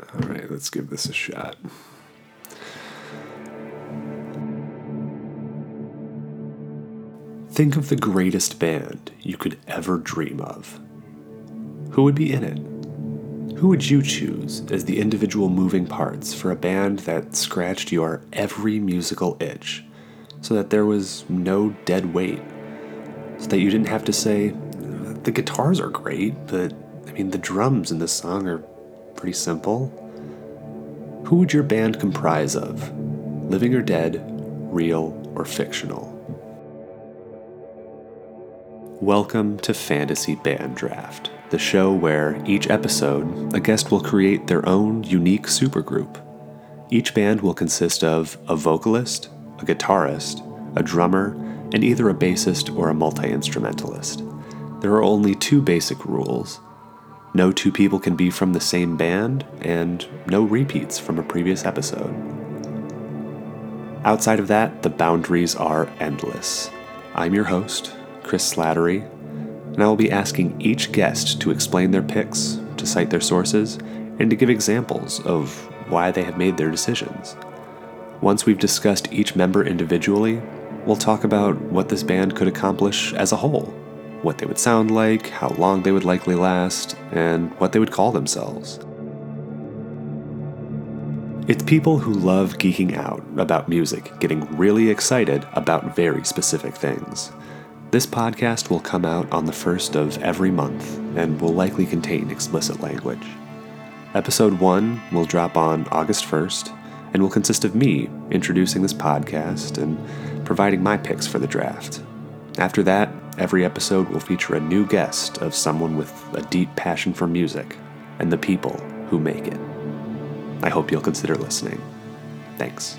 All right, let's give this a shot. Think of the greatest band you could ever dream of. Who would be in it? Who would you choose as the individual moving parts for a band that scratched your every musical itch so that there was no dead weight? So that you didn't have to say, the guitars are great, but I mean, the drums in this song are pretty simple. Who would your band comprise of? Living or dead, real or fictional? Welcome to Fantasy Band Draft, the show where each episode a guest will create their own unique supergroup. Each band will consist of a vocalist, a guitarist, a drummer, and either a bassist or a multi instrumentalist. There are only two basic rules no two people can be from the same band, and no repeats from a previous episode. Outside of that, the boundaries are endless. I'm your host, Chris Slattery, and I will be asking each guest to explain their picks, to cite their sources, and to give examples of why they have made their decisions. Once we've discussed each member individually, we'll talk about what this band could accomplish as a whole what they would sound like, how long they would likely last, and what they would call themselves. It's people who love geeking out about music, getting really excited about very specific things. This podcast will come out on the first of every month and will likely contain explicit language. Episode 1 will drop on August 1st and will consist of me introducing this podcast and providing my picks for the draft. After that, every episode will feature a new guest of someone with a deep passion for music and the people who make it. I hope you'll consider listening. Thanks.